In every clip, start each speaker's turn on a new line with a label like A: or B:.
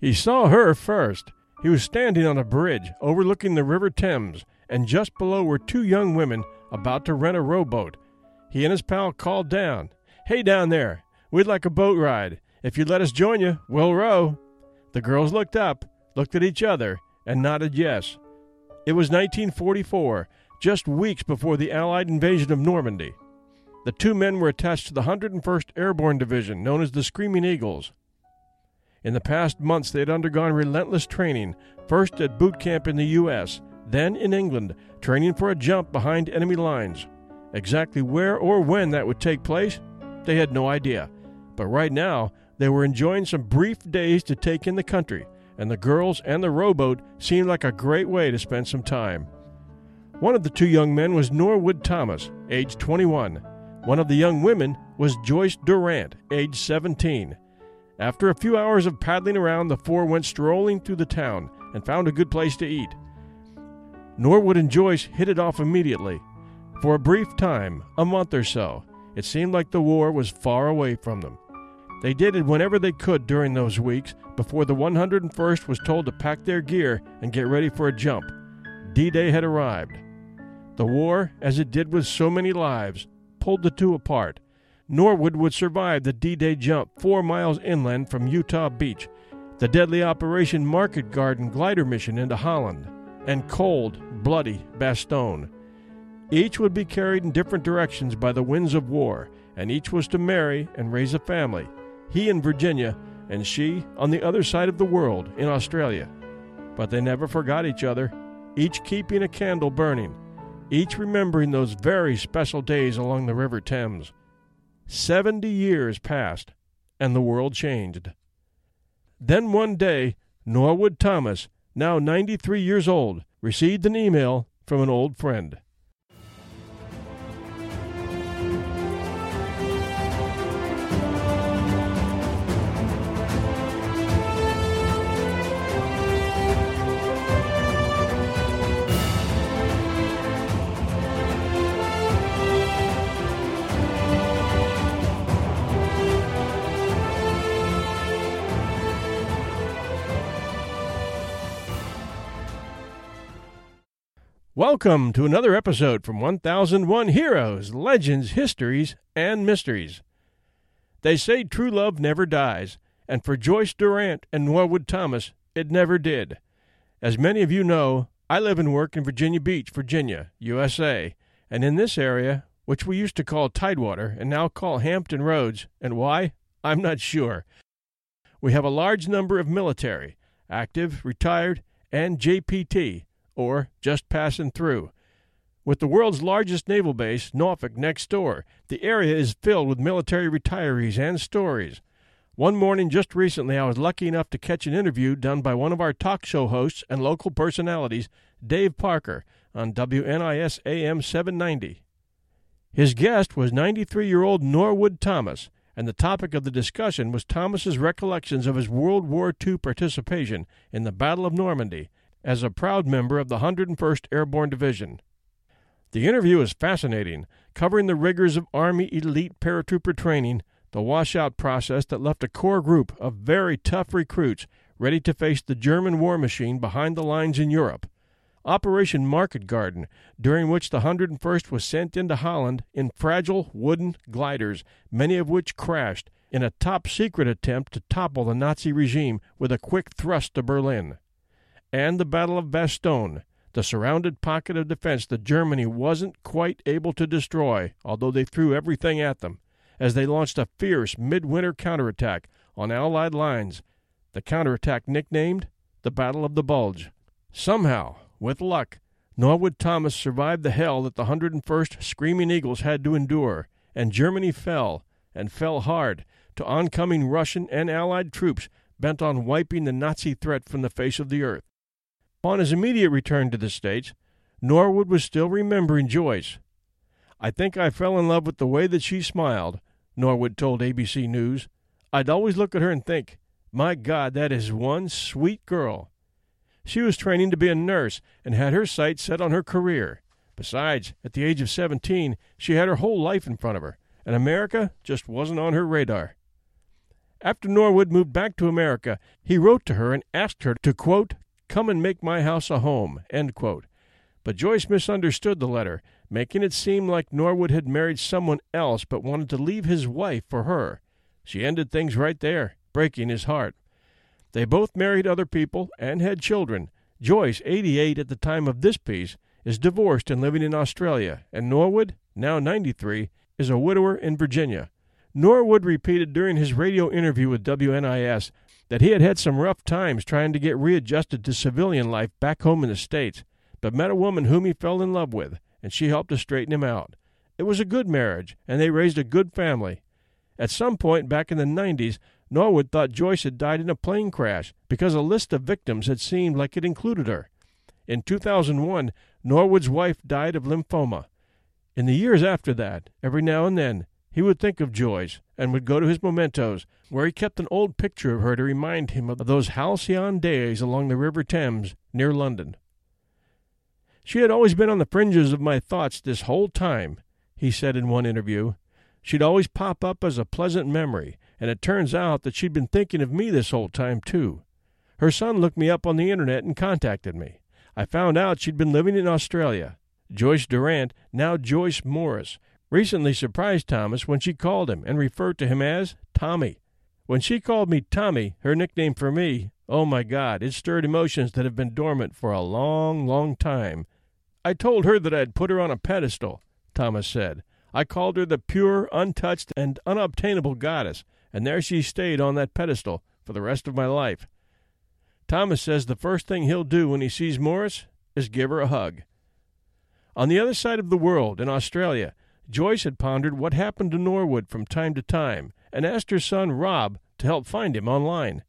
A: He saw her first. He was standing on a bridge overlooking the River Thames, and just below were two young women about to rent a rowboat. He and his pal called down, Hey, down there, we'd like a boat ride. If you'd let us join you, we'll row. The girls looked up, looked at each other, and nodded yes. It was 1944, just weeks before the Allied invasion of Normandy. The two men were attached to the 101st Airborne Division, known as the Screaming Eagles. In the past months, they had undergone relentless training, first at boot camp in the U.S., then in England, training for a jump behind enemy lines. Exactly where or when that would take place, they had no idea. But right now, they were enjoying some brief days to take in the country, and the girls and the rowboat seemed like a great way to spend some time. One of the two young men was Norwood Thomas, age 21. One of the young women was Joyce Durrant, age 17. After a few hours of paddling around, the four went strolling through the town and found a good place to eat. Norwood and Joyce hit it off immediately. For a brief time, a month or so, it seemed like the war was far away from them. They did it whenever they could during those weeks before the 101st was told to pack their gear and get ready for a jump. D Day had arrived. The war, as it did with so many lives, pulled the two apart. Norwood would survive the D Day jump four miles inland from Utah Beach, the deadly Operation Market Garden glider mission into Holland, and cold, bloody Bastogne. Each would be carried in different directions by the winds of war, and each was to marry and raise a family he in Virginia, and she on the other side of the world in Australia. But they never forgot each other, each keeping a candle burning, each remembering those very special days along the River Thames. Seventy years passed, and the world changed. Then one day, Norwood Thomas, now 93 years old, received an email from an old friend. Welcome to another episode from 1001 Heroes, Legends, Histories, and Mysteries. They say true love never dies, and for Joyce Durrant and Norwood Thomas, it never did. As many of you know, I live and work in Virginia Beach, Virginia, USA, and in this area, which we used to call Tidewater and now call Hampton Roads, and why, I'm not sure. We have a large number of military, active, retired, and JPT or just passing through. With the world's largest naval base, Norfolk, next door, the area is filled with military retirees and stories. One morning just recently, I was lucky enough to catch an interview done by one of our talk show hosts and local personalities, Dave Parker, on WNIS AM 790. His guest was 93 year old Norwood Thomas, and the topic of the discussion was Thomas's recollections of his World War II participation in the Battle of Normandy as a proud member of the 101st Airborne Division. The interview is fascinating, covering the rigors of Army elite paratrooper training, the washout process that left a core group of very tough recruits ready to face the German war machine behind the lines in Europe. Operation Market Garden, during which the 101st was sent into Holland in fragile wooden gliders, many of which crashed, in a top secret attempt to topple the Nazi regime with a quick thrust to Berlin and the Battle of Bastogne, the surrounded pocket of defense that Germany wasn't quite able to destroy, although they threw everything at them, as they launched a fierce midwinter counterattack on Allied lines, the counterattack nicknamed the Battle of the Bulge. Somehow, with luck, Norwood Thomas survived the hell that the 101st Screaming Eagles had to endure, and Germany fell, and fell hard, to oncoming Russian and Allied troops bent on wiping the Nazi threat from the face of the earth. Upon his immediate return to the States, Norwood was still remembering Joyce. I think I fell in love with the way that she smiled, Norwood told ABC News. I'd always look at her and think, my God, that is one sweet girl. She was training to be a nurse and had her sights set on her career. Besides, at the age of 17, she had her whole life in front of her, and America just wasn't on her radar. After Norwood moved back to America, he wrote to her and asked her to, quote, come and make my house a home. But Joyce misunderstood the letter, making it seem like Norwood had married someone else but wanted to leave his wife for her. She ended things right there, breaking his heart. They both married other people and had children. Joyce, 88 at the time of this piece, is divorced and living in Australia, and Norwood, now 93, is a widower in Virginia. Norwood repeated during his radio interview with WNIS that he had had some rough times trying to get readjusted to civilian life back home in the States but met a woman whom he fell in love with, and she helped to straighten him out. It was a good marriage, and they raised a good family. At some point back in the 90s, Norwood thought Joyce had died in a plane crash because a list of victims had seemed like it included her. In 2001, Norwood's wife died of lymphoma. In the years after that, every now and then, he would think of Joyce and would go to his mementos, where he kept an old picture of her to remind him of those halcyon days along the River Thames near London. She had always been on the fringes of my thoughts this whole time, he said in one interview. She'd always pop up as a pleasant memory, and it turns out that she'd been thinking of me this whole time, too. Her son looked me up on the internet and contacted me. I found out she'd been living in Australia. Joyce Durrant, now Joyce Morris, recently surprised Thomas when she called him and referred to him as Tommy. When she called me Tommy, her nickname for me, oh my God, it stirred emotions that have been dormant for a long, long time. I told her that I'd put her on a pedestal, Thomas said. I called her the pure, untouched, and unobtainable goddess, and there she stayed on that pedestal for the rest of my life. Thomas says the first thing he'll do when he sees Morris is give her a hug. On the other side of the world, in Australia, Joyce had pondered what happened to Norwood from time to time and asked her son Rob to help find him online.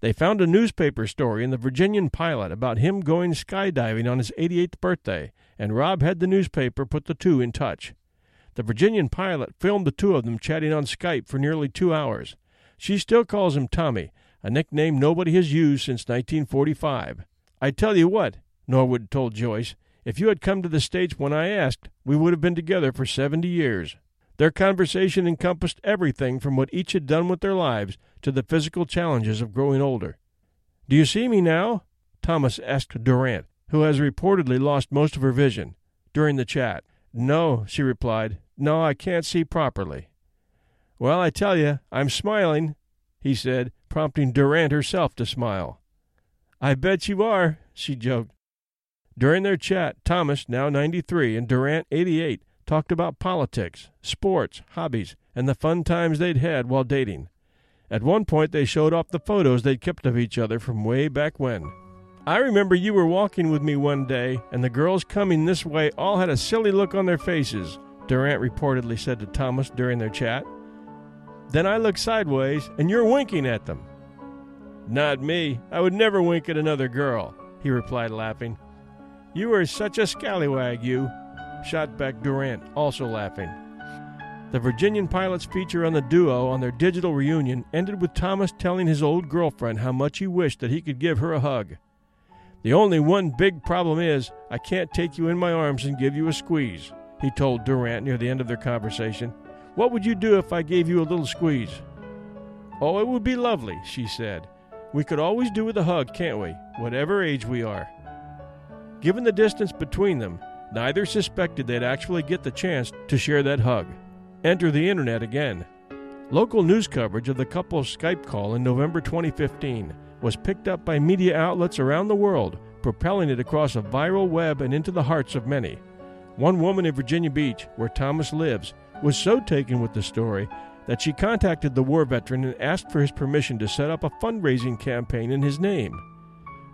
A: They found a newspaper story in the Virginian Pilot about him going skydiving on his 88th birthday, and Rob had the newspaper put the two in touch. The Virginian Pilot filmed the two of them chatting on Skype for nearly two hours. She still calls him Tommy, a nickname nobody has used since 1945. I tell you what, Norwood told Joyce, if you had come to the States when I asked, we would have been together for 70 years. Their conversation encompassed everything from what each had done with their lives to the physical challenges of growing older. Do you see me now? Thomas asked Durrant, who has reportedly lost most of her vision, during the chat. No, she replied. No, I can't see properly. Well, I tell you, I'm smiling, he said, prompting Durrant herself to smile. I bet you are, she joked. During their chat, Thomas, now 93, and Durrant, 88, talked about politics, sports, hobbies, and the fun times they'd had while dating. At one point, they showed off the photos they'd kept of each other from way back when. I remember you were walking with me one day, and the girls coming this way all had a silly look on their faces, Durrant reportedly said to Thomas during their chat. Then I looked sideways, and you're winking at them. Not me. I would never wink at another girl, he replied, laughing. You are such a scallywag, you, shot back Durrant, also laughing. The Virginian pilot's feature on the duo on their digital reunion ended with Thomas telling his old girlfriend how much he wished that he could give her a hug. The only one big problem is I can't take you in my arms and give you a squeeze, he told Durrant near the end of their conversation. What would you do if I gave you a little squeeze? Oh, it would be lovely, she said. We could always do with a hug, can't we, whatever age we are? Given the distance between them, Neither suspected they'd actually get the chance to share that hug. Enter the internet again. Local news coverage of the couple's Skype call in November 2015 was picked up by media outlets around the world, propelling it across a viral web and into the hearts of many. One woman in Virginia Beach, where Thomas lives, was so taken with the story that she contacted the war veteran and asked for his permission to set up a fundraising campaign in his name.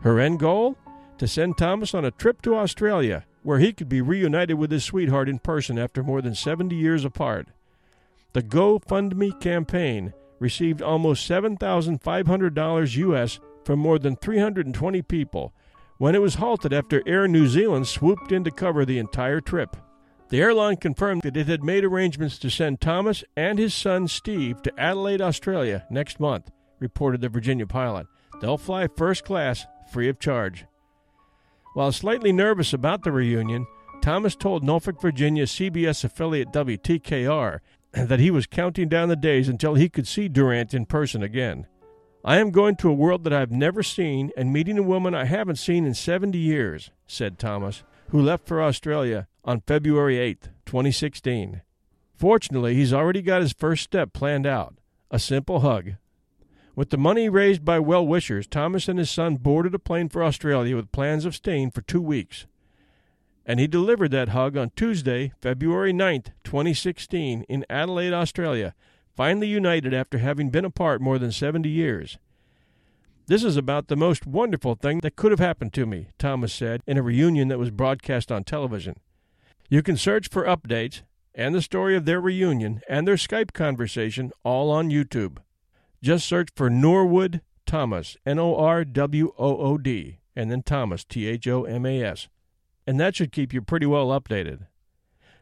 A: Her end goal? To send Thomas on a trip to Australia where he could be reunited with his sweetheart in person after more than 70 years apart. The GoFundMe campaign received almost $7,500 U.S. from more than 320 people when it was halted after Air New Zealand swooped in to cover the entire trip. The airline confirmed that it had made arrangements to send Thomas and his son Steve to Adelaide, Australia next month, reported the Virginia pilot. They'll fly first class, free of charge. While slightly nervous about the reunion, Thomas told Norfolk, Virginia CBS affiliate WTKR that he was counting down the days until he could see Durrant in person again. I am going to a world that I've never seen and meeting a woman I haven't seen in 70 years, said Thomas, who left for Australia on February 8, 2016. Fortunately, he's already got his first step planned out a simple hug. With the money raised by well wishers, Thomas and his son boarded a plane for Australia with plans of staying for two weeks. And he delivered that hug on Tuesday, February 9, 2016, in Adelaide, Australia, finally united after having been apart more than 70 years. This is about the most wonderful thing that could have happened to me, Thomas said in a reunion that was broadcast on television. You can search for updates and the story of their reunion and their Skype conversation all on YouTube. Just search for Norwood Thomas, N O R W O O D, and then Thomas, T H O M A S. And that should keep you pretty well updated.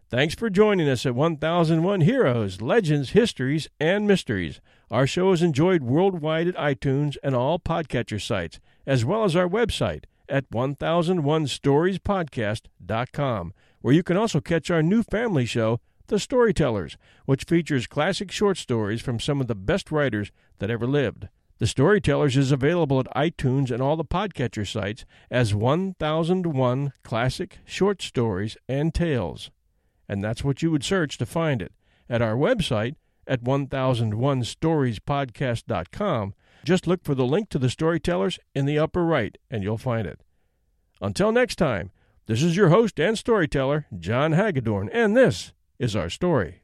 A: Thanks for joining us at 1001 Heroes, Legends, Histories, and Mysteries. Our show is enjoyed worldwide at iTunes and all podcatcher sites, as well as our website at 1001storiespodcast.com where you can also catch our new family show, The Storytellers, which features classic short stories from some of the best writers that ever lived. The Storytellers is available at iTunes and all the podcatcher sites as 1001 Classic Short Stories and Tales. And that's what you would search to find it. At our website, at 1001storiespodcast.com, just look for the link to the Storytellers in the upper right, and you'll find it. Until next time, this is your host and storyteller, John Hagedorn, and this is our story.